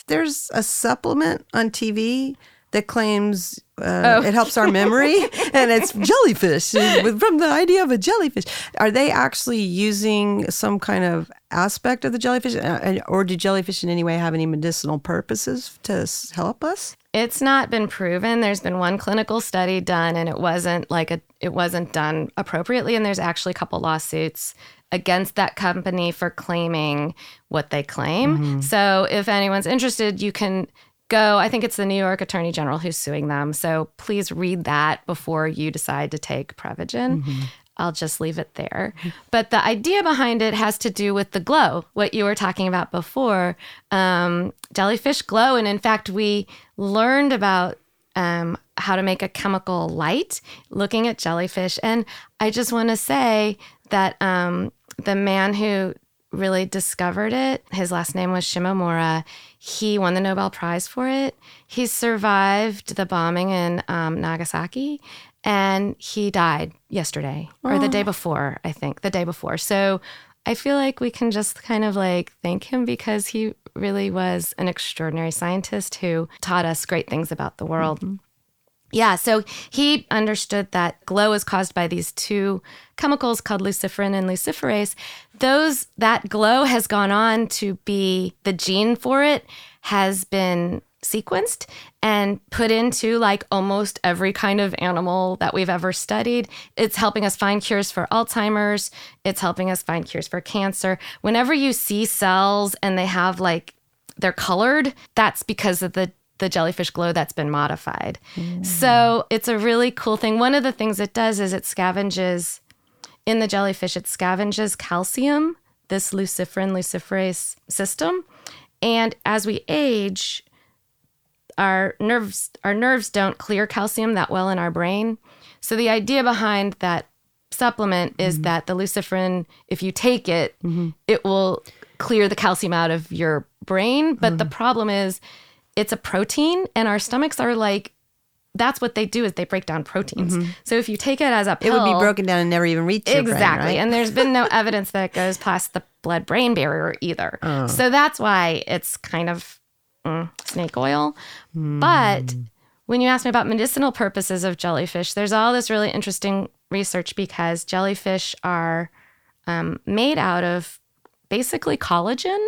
There's a supplement on TV that claims uh, oh. it helps our memory, and it's jellyfish from the idea of a jellyfish. Are they actually using some kind of aspect of the jellyfish, uh, or do jellyfish in any way have any medicinal purposes to help us? It's not been proven. There's been one clinical study done, and it wasn't like a it wasn't done appropriately. And there's actually a couple lawsuits against that company for claiming what they claim. Mm-hmm. So if anyone's interested, you can go. I think it's the New York Attorney General who's suing them. So please read that before you decide to take Prevagen. Mm-hmm. I'll just leave it there. But the idea behind it has to do with the glow, what you were talking about before. Um, jellyfish glow. And in fact, we learned about um, how to make a chemical light looking at jellyfish. And I just want to say that um, the man who really discovered it, his last name was Shimomura. He won the Nobel Prize for it. He survived the bombing in um, Nagasaki and he died yesterday or oh. the day before, I think, the day before. So I feel like we can just kind of like thank him because he really was an extraordinary scientist who taught us great things about the world. Mm-hmm. Yeah, so he understood that glow is caused by these two chemicals called luciferin and luciferase. Those that glow has gone on to be the gene for it has been sequenced and put into like almost every kind of animal that we've ever studied. It's helping us find cures for Alzheimer's, it's helping us find cures for cancer. Whenever you see cells and they have like they're colored, that's because of the the jellyfish glow that's been modified. Mm. So it's a really cool thing. One of the things it does is it scavenges in the jellyfish, it scavenges calcium, this luciferin luciferase system. And as we age, our nerves our nerves don't clear calcium that well in our brain. So the idea behind that supplement is mm-hmm. that the luciferin, if you take it, mm-hmm. it will clear the calcium out of your brain. But mm-hmm. the problem is it's a protein and our stomachs are like that's what they do is they break down proteins. Mm-hmm. So if you take it as a pill, it would be broken down and never even reach exactly. Brain, right? And there's been no evidence that it goes past the blood brain barrier either. Oh. So that's why it's kind of mm, snake oil. Mm. But when you ask me about medicinal purposes of jellyfish, there's all this really interesting research because jellyfish are um, made out of basically collagen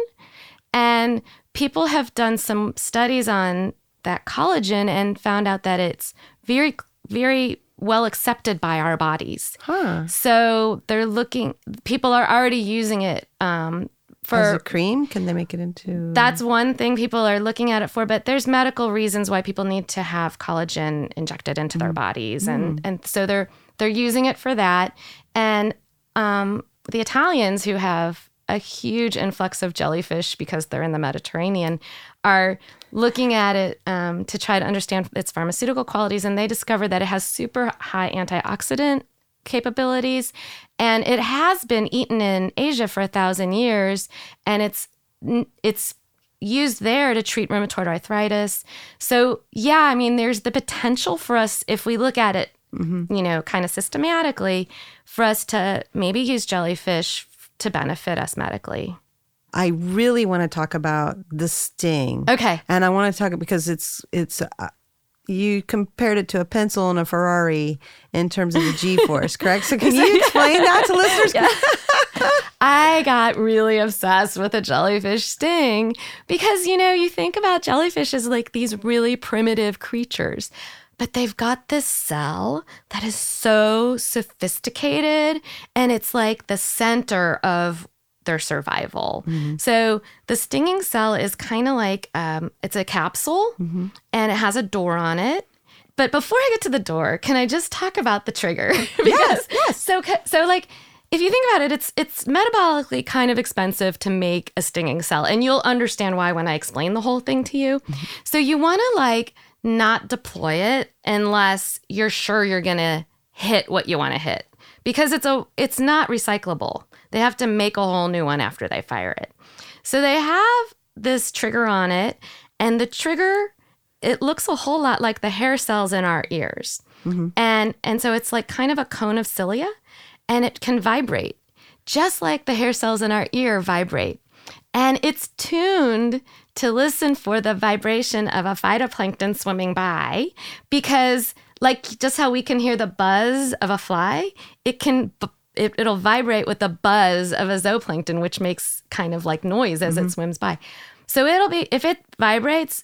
and people have done some studies on that collagen and found out that it's very, very well accepted by our bodies. Huh. So they're looking, people are already using it um, for As a cream. Can they make it into? That's one thing people are looking at it for, but there's medical reasons why people need to have collagen injected into mm. their bodies, mm. and and so they're they're using it for that. And um, the Italians who have a huge influx of jellyfish because they're in the Mediterranean, are looking at it um, to try to understand its pharmaceutical qualities. And they discovered that it has super high antioxidant capabilities. And it has been eaten in Asia for a thousand years. And it's, it's, used there to treat rheumatoid arthritis. So, yeah, I mean, there's the potential for us, if we look at it, mm-hmm. you know, kind of systematically, for us to maybe use jellyfish to benefit us medically. I really want to talk about the sting. Okay. And I want to talk because it's it's uh, you compared it to a pencil and a Ferrari in terms of the G-force, correct? So can you explain that to listeners? Yeah. I got really obsessed with a jellyfish sting because you know, you think about jellyfish as like these really primitive creatures but they've got this cell that is so sophisticated and it's like the center of their survival. Mm-hmm. So the stinging cell is kind of like um, it's a capsule mm-hmm. and it has a door on it. But before I get to the door, can I just talk about the trigger? because yes, yes. so so like if you think about it, it's it's metabolically kind of expensive to make a stinging cell, and you'll understand why when I explain the whole thing to you. So you want to like not deploy it unless you're sure you're gonna hit what you want to hit because it's a it's not recyclable. They have to make a whole new one after they fire it. So they have this trigger on it, and the trigger it looks a whole lot like the hair cells in our ears. Mm-hmm. And and so it's like kind of a cone of cilia and it can vibrate just like the hair cells in our ear vibrate. And it's tuned to listen for the vibration of a phytoplankton swimming by because like just how we can hear the buzz of a fly, it can it, it'll vibrate with the buzz of a zooplankton which makes kind of like noise as it swims by. So it'll be if it vibrates,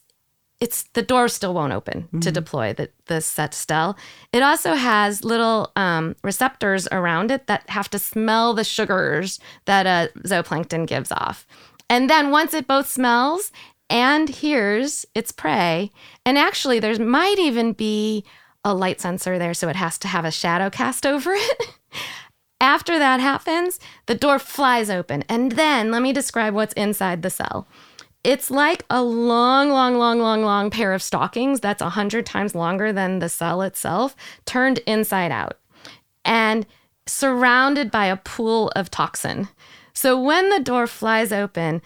it's the door still won't open to deploy the, the set cell. It also has little um, receptors around it that have to smell the sugars that a zooplankton gives off. And then once it both smells and hears its prey, and actually there might even be a light sensor there, so it has to have a shadow cast over it. After that happens, the door flies open. And then let me describe what's inside the cell. It's like a long, long, long, long, long pair of stockings that's 100 times longer than the cell itself, turned inside out and surrounded by a pool of toxin. So when the door flies open,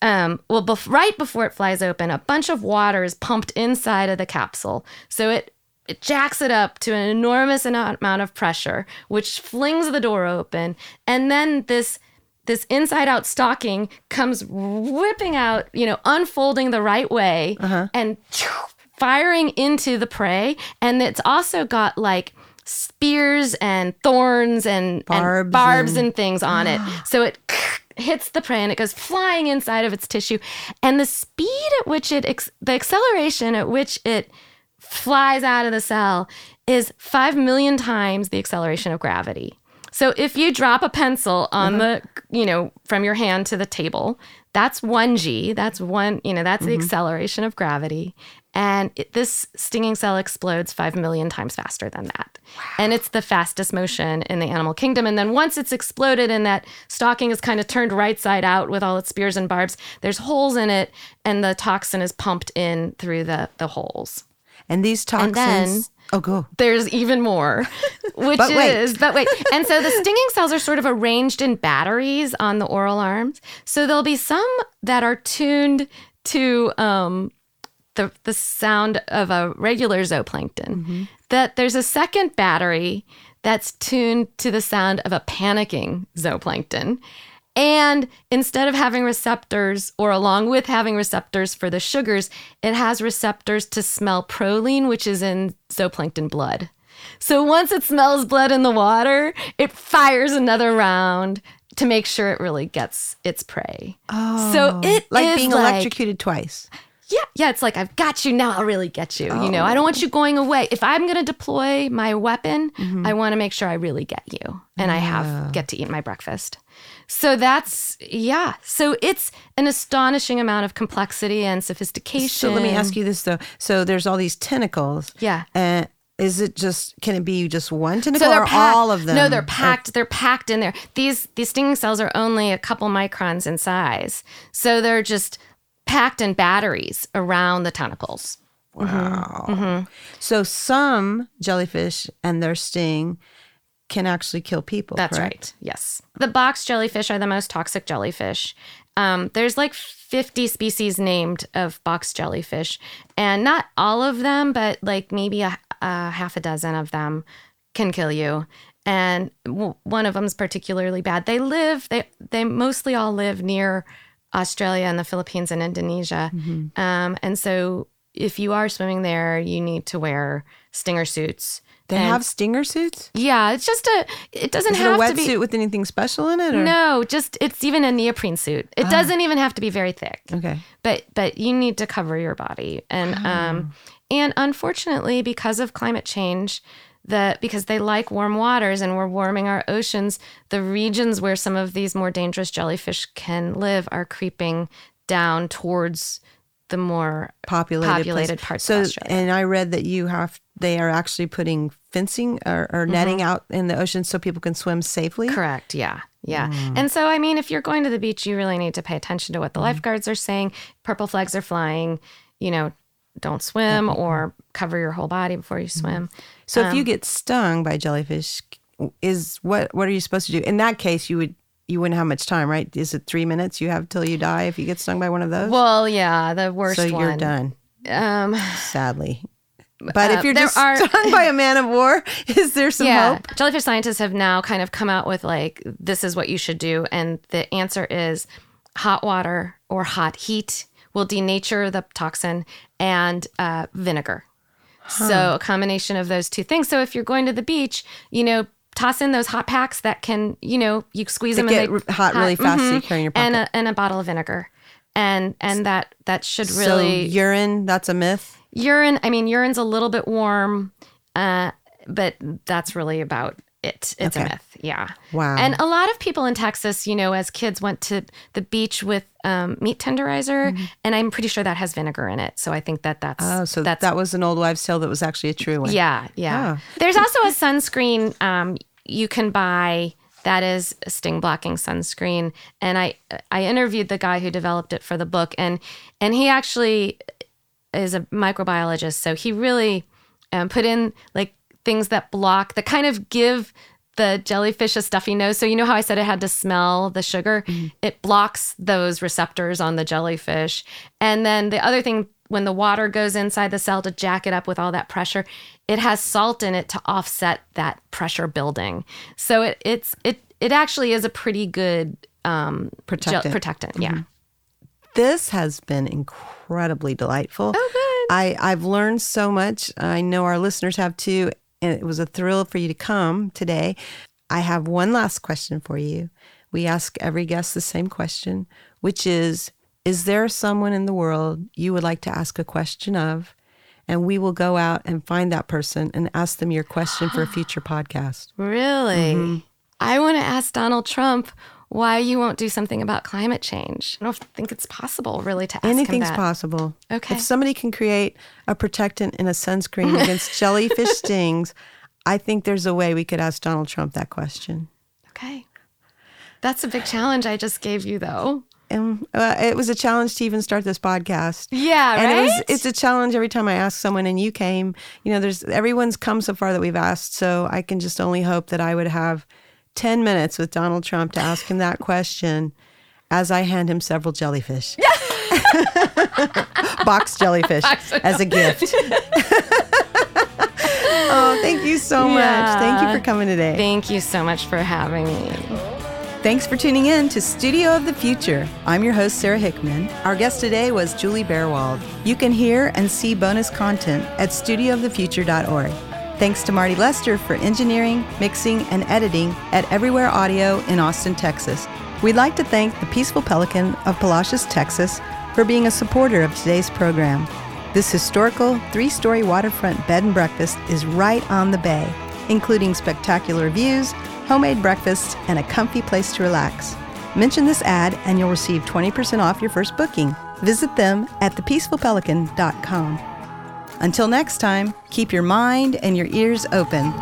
um, well, bef- right before it flies open, a bunch of water is pumped inside of the capsule. So it it jacks it up to an enormous amount of pressure, which flings the door open, and then this this inside out stocking comes whipping out, you know, unfolding the right way and firing into the prey. And it's also got like spears and thorns and Barbs and, barbs and- and things on it. So it hits the prey and it goes flying inside of its tissue. And the speed at which it, the acceleration at which it flies out of the cell is 5 million times the acceleration of gravity. So if you drop a pencil on mm-hmm. the, you know, from your hand to the table, that's 1g, that's one, you know, that's the mm-hmm. acceleration of gravity. And it, this stinging cell explodes 5 million times faster than that. And it's the fastest motion in the animal kingdom. And then once it's exploded and that stocking is kind of turned right side out with all its spears and barbs, there's holes in it and the toxin is pumped in through the, the holes. And these toxins. then- oh, go. There's even more, which But wait. is, but wait. And so the stinging cells are sort of arranged in batteries on the oral arms. So there'll be some that are tuned to um, the the sound of a regular zooplankton. Mm-hmm. That there's a second battery that's tuned to the sound of a panicking zooplankton. And instead of having receptors, or along with having receptors for the sugars, it has receptors to smell proline, which is in zooplankton blood. So once it smells blood in the water, it fires another round to make sure it really gets its prey. Oh, so it Like being like- electrocuted twice. Yeah, yeah, it's like I've got you now. I'll really get you. You know, I don't want you going away. If I'm going to deploy my weapon, mm-hmm. I want to make sure I really get you, and I have get to eat my breakfast. So that's yeah. So it's an astonishing amount of complexity and sophistication. So let me ask you this though. So there's all these tentacles. Yeah. And is it just can it be just one tentacle So they're or packed. all of them? No, they're packed. They're packed in there. These these stinging cells are only a couple microns in size, so they're just packed in batteries around the tentacles. Wow. Mm-hmm. So some jellyfish and their sting can actually kill people. That's correct? right. Yes. The box jellyfish are the most toxic jellyfish. Um, there's like 50 species named of box jellyfish, and not all of them, but like maybe a, a half a dozen of them can kill you. And w- one of them is particularly bad. They live. They they mostly all live near Australia and the Philippines and Indonesia. Um, and so if you are swimming there, you need to wear stinger suits. They And- have stinger suits? yeah, it's just a. It doesn't it a have to be. A wetsuit with anything special in it? Or? No, just it's even a neoprene suit. It doesn't even have to be very thick. Okay. But but you need to cover your body. And um and unfortunately because of climate change, the because they like warm waters and we're warming our oceans, the regions where some of these more dangerous jellyfish can live are creeping down towards the more populated, populated parts so, of Australia. and I read that you have they are actually putting fencing or, or mm-hmm. netting out in the ocean so people can swim safely. Correct. Yeah. Yeah. Mm. And so, I mean, if you're going to the beach, you really need to pay attention to what the mm-hmm. lifeguards are saying. Purple flags are flying, you know, don't swim or cover your whole body before you mm-hmm. swim. So if Um, you get stung by jellyfish, is what what are you supposed to do? In that case, you would you wouldn't have much time, right? Is it three minutes you have till you die if you get stung by one of those? Well, yeah, the worst so you're done, Um, sadly. But Uh, if you're just are- stung by a man of war, is there some yeah, hope? jellyfish scientists have now kind of come out with like, this is what you should do. And the answer is hot water or hot heat will denature the toxin and uh, vinegar. So a combination of those two things. So if you're going to the beach, you know, toss in those hot packs that can, you know, you squeeze them get and they r- hot really fast so you carry in your and a, and a bottle of vinegar. And and that that should So really urine, that's a myth. urine i mean urine's a little bit warm uh, but that's really about it it's Okay. a myth yeah Wow. and a lot of people in texas you know as kids went to the beach with um, meat tenderizer and i'm pretty sure that has vinegar in it so i think that that's Mm-hmm. Oh, so that's that was an old wives' tale that was actually a true one. yeah yeah Oh. there's also a sunscreen um, you can buy that is a sting blocking sunscreen and i i interviewed the guy who developed it for the book and and he actually is a microbiologist so he really um, put in like things that block that kind of give the jellyfish a stuffy nose so you know how i said it had to smell the sugar it blocks those receptors on the jellyfish and then the other thing when the water goes inside the cell to jack it up with all that pressure it has salt in it to offset that pressure building so it it's it it actually is a pretty good um Protectant. protectant yeah This has been incredibly delightful. Oh, good. I, I've learned so much. I know our listeners have too. And it was a thrill for you to come today. I have one last question for you. We ask every guest the same question, which is Is there someone in the world you would like to ask a question of? And we will go out and find that person and ask them your question for a future podcast. Really? Mm-hmm. I want to ask Donald Trump why you won't do something about climate change. I don't think it's possible, really, to ask Anything's him that. possible. Okay. If somebody can create a protectant in a sunscreen against jellyfish stings, I think there's a way we could ask Donald Trump that question. Okay. That's a big challenge I just gave you, though. And uh, it was a challenge to even start this podcast. Yeah, And it was right? it's a challenge every time I ask someone and you came. You know, there's everyone's come so far that we've asked, so I can just only hope that I would have 10 minutes with Donald Trump to ask him that question as I hand him several jellyfish. Box jellyfish as a gift. oh, thank you so much. Thank you for coming today. Thank you so much for having me. Thanks for tuning in to Studio of the Future. I'm your host, Sara Hickman. Our guest today was Juli Berwald. You can hear and see bonus content at studioofthefuture.org. Thanks to Marty Lester for engineering, mixing, and editing at Everywhere Audio in Austin, Texas. We'd like to thank the Peaceful Pelican of Palacios, Texas, for being a supporter of today's program. This historical three story waterfront bed and breakfast is right on the bay, including spectacular views, homemade breakfasts, and a comfy place to relax. Mention this ad and you'll receive 20% off your first booking. Visit them at thepeacefulpelican.com. Until next time, keep your mind and your ears open.